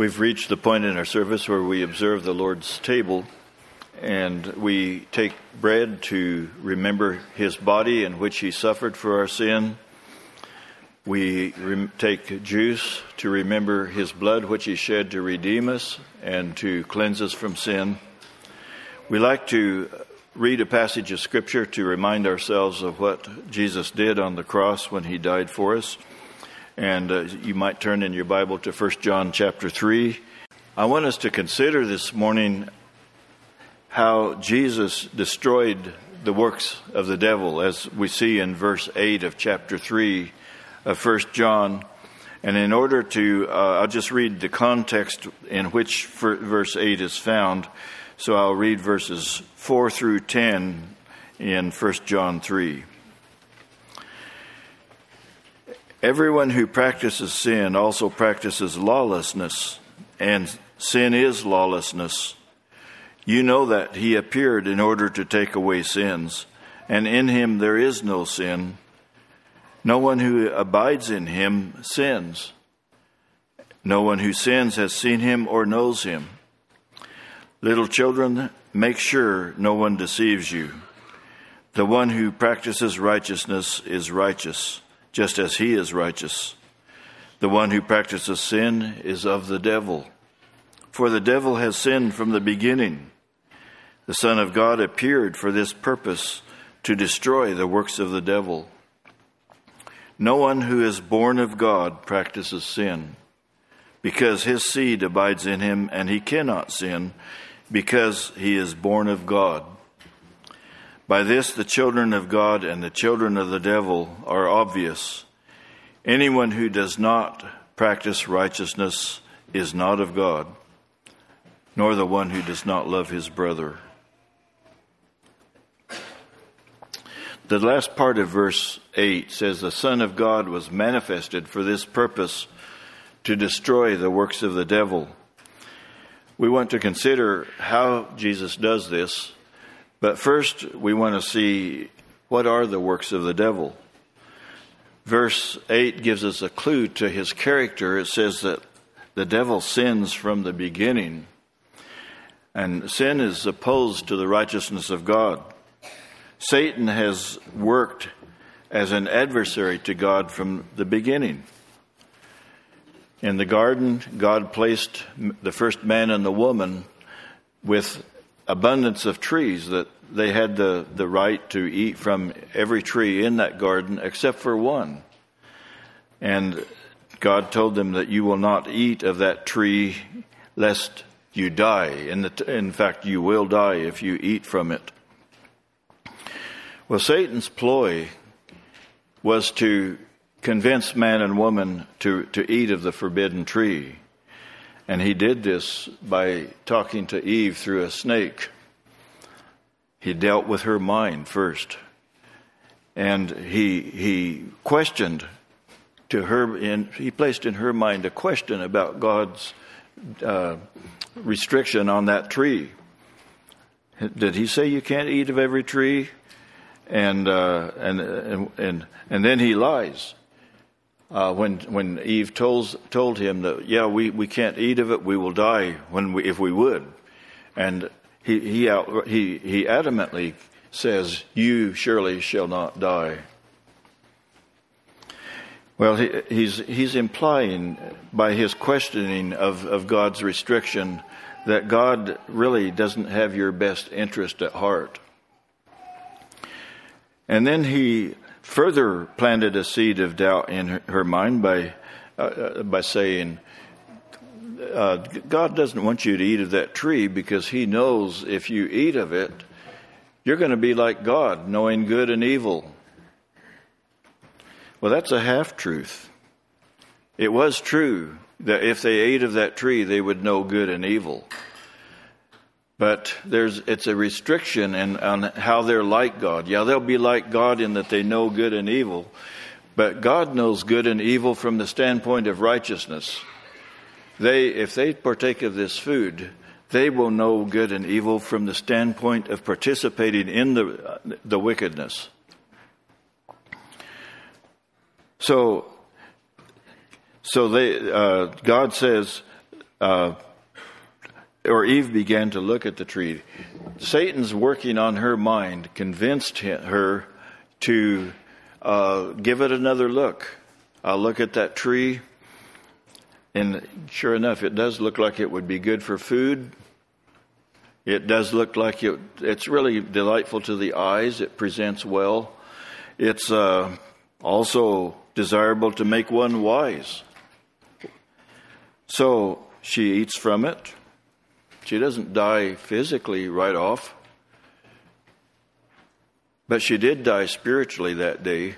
We've reached the point in our service where we observe the Lord's table and we take bread to remember his body in which he suffered for our sin. We re- take juice to remember his blood which he shed to redeem us and to cleanse us from sin. We like to read a passage of scripture to remind ourselves of what Jesus did on the cross when he died for us. And uh, you might turn in your Bible to 1 John chapter 3. I want us to consider this morning how Jesus destroyed the works of the devil, as we see in verse 8 of chapter 3 of 1 John. And in order to, uh, I'll just read the context in which verse 8 is found. So I'll read verses 4 through 10 in 1 John 3. Everyone who practices sin also practices lawlessness, and sin is lawlessness. You know that he appeared in order to take away sins, and in him there is no sin. No one who abides in him sins. No one who sins has seen him or knows him. Little children, make sure no one deceives you. The one who practices righteousness is righteous just as he is righteous. The one who practices sin is of the devil, for the devil has sinned from the beginning. The Son of God appeared for this purpose to destroy the works of the devil. No one who is born of God practices sin, because his seed abides in him, and he cannot sin, because he is born of God. By this, the children of God and the children of the devil are obvious. Anyone who does not practice righteousness is not of God, nor the one who does not love his brother. The last part of verse 8 says, The Son of God was manifested for this purpose to destroy the works of the devil. We want to consider how Jesus does this but first, we want to see what are the works of the devil. Verse 8 gives us a clue to his character. It says that the devil sins from the beginning, and sin is opposed to the righteousness of God. Satan has worked as an adversary to God from the beginning. In the garden, God placed the first man and the woman with abundance of trees that they had the, the right to eat from every tree in that garden except for one. And God told them that you will not eat of that tree lest you die. In, the, in fact, you will die if you eat from it. Well, Satan's ploy was to convince man and woman to, to eat of the forbidden tree. And he did this by talking to Eve through a snake. He dealt with her mind first. And he, he questioned to her, in, he placed in her mind a question about God's uh, restriction on that tree. Did he say you can't eat of every tree? And, uh, and, and, and, and then he lies uh, when when Eve told told him that yeah we, we can't eat of it we will die when we if we would, and he he out, he he adamantly says you surely shall not die. Well, he, he's he's implying by his questioning of, of God's restriction that God really doesn't have your best interest at heart. And then he further planted a seed of doubt in her, mind by, uh, uh, by saying, uh, God doesn't want you to eat of that tree because He knows if you eat of it, you're going to be like God, knowing good and evil. Well, that's a half truth. It was true that if they ate of that tree, they would know good and evil but there's it's a restriction in, on how they're like God. Yeah, they'll be like God in that they know good and evil, but God knows good and evil from the standpoint of righteousness. They, if they partake of this food, they will know good and evil from the standpoint of participating in the the wickedness. So, so they, uh, God says uh, or Eve began to look at the tree. Satan's working on her mind convinced her to uh, give it another look. I'll look at that tree, and sure enough, it does look like it would be good for food. It does look like it, it's really delightful to the eyes. It presents well. It's uh, also desirable to make one wise. So she eats from it. She doesn't die physically right off, but she did die spiritually that day.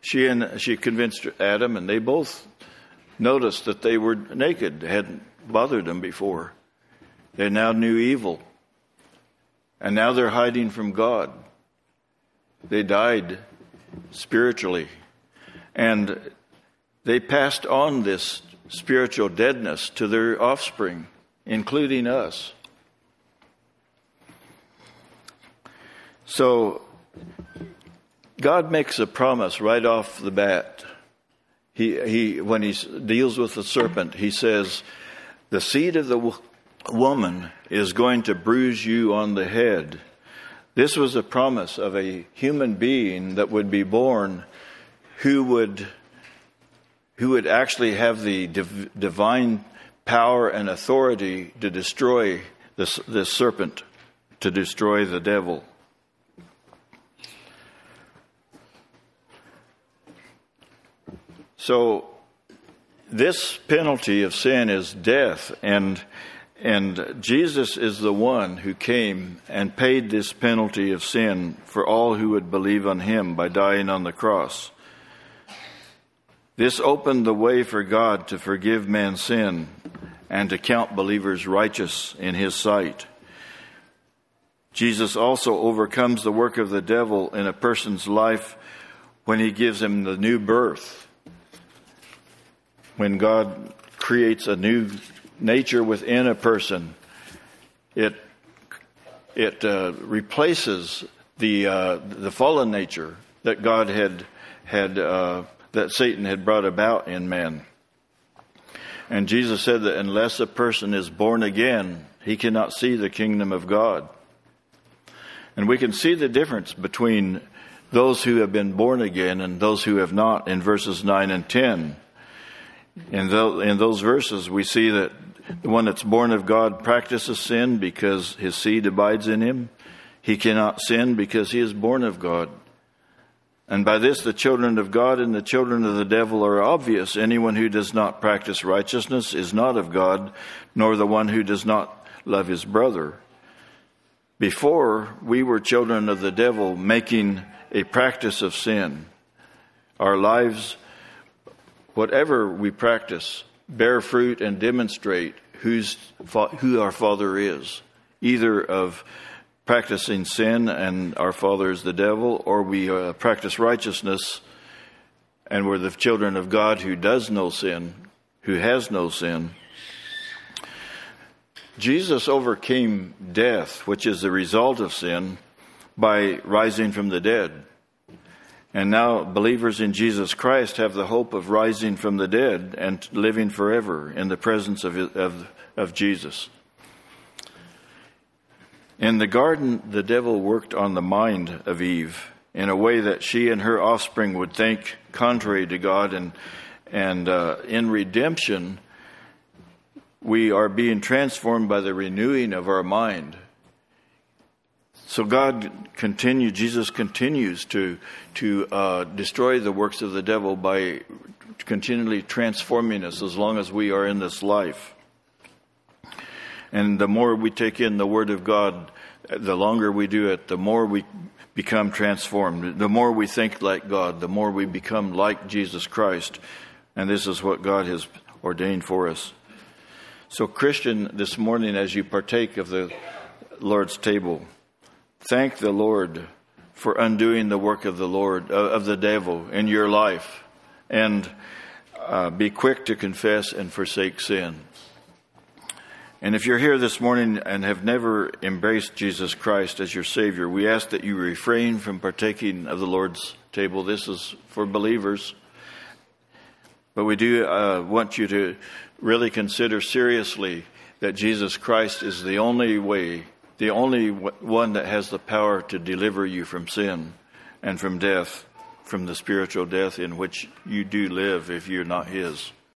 She and she convinced Adam, and they both noticed that they were naked, hadn't bothered them before. They now knew evil, and now they're hiding from God. They died spiritually, and they passed on this spiritual deadness to their offspring including us. So, God makes a promise right off the bat. He, he, when he deals with the serpent, he says, The seed of the woman is going to bruise you on the head. This was a promise of a human being that would be born who would, who would actually have the div- divine power and authority to destroy this, this serpent, to destroy the devil. So, this penalty of sin is death, and and Jesus is the one who came and paid this penalty of sin for all who would believe on him by dying on the cross. This opened the way for God to forgive man's sin and to count believers righteous in his sight. Jesus also overcomes the work of the devil in a person's life when he gives him the new birth. When God creates a new nature within a person, it it uh, replaces the uh, the fallen nature that God had had uh, that Satan had brought about in man. And Jesus said that unless a person is born again, he cannot see the kingdom of God. And we can see the difference between those who have been born again and those who have not in verses 9 and 10. In, those verses, we see that the one that's born of God practices sin because his seed abides in him. He cannot sin because he is born of God. And by this, the children of God and the children of the devil are obvious. Anyone who does not practice righteousness is not of God, nor the one who does not love his brother. Before, we were children of the devil, making a practice of sin. Our lives, whatever we practice, bear fruit and demonstrate who our Father is, either of practicing sin and our father is the devil, or we uh, practice righteousness and we're the children of God who does no sin, who has no sin. Jesus overcame death, which is the result of sin, by rising from the dead. And now believers in Jesus Christ have the hope of rising from the dead and living forever in the presence of, of, of Jesus. In the garden, the devil worked on the mind of Eve in a way that she and her offspring would think contrary to God. And, and uh, in redemption, we are being transformed by the renewing of our mind. So God continues, Jesus continues to, to uh, destroy the works of the devil by continually transforming us as long as we are in this life. And the more we take in the Word of God, the longer we do it, the more we become transformed. The more we think like God, the more we become like Jesus Christ. And this is what God has ordained for us. So, Christian, this morning, as you partake of the Lord's table, thank the Lord for undoing the work of the Lord, uh, of the devil in your life. And uh, be quick to confess and forsake sin. And if you're here this morning and have never embraced Jesus Christ as your Savior, we ask that you refrain from partaking of the Lord's table. This is for believers. But we do uh, want you to really consider seriously that Jesus Christ is the only way, the only one that has the power to deliver you from sin and from death, from the spiritual death in which you do live if you're not His.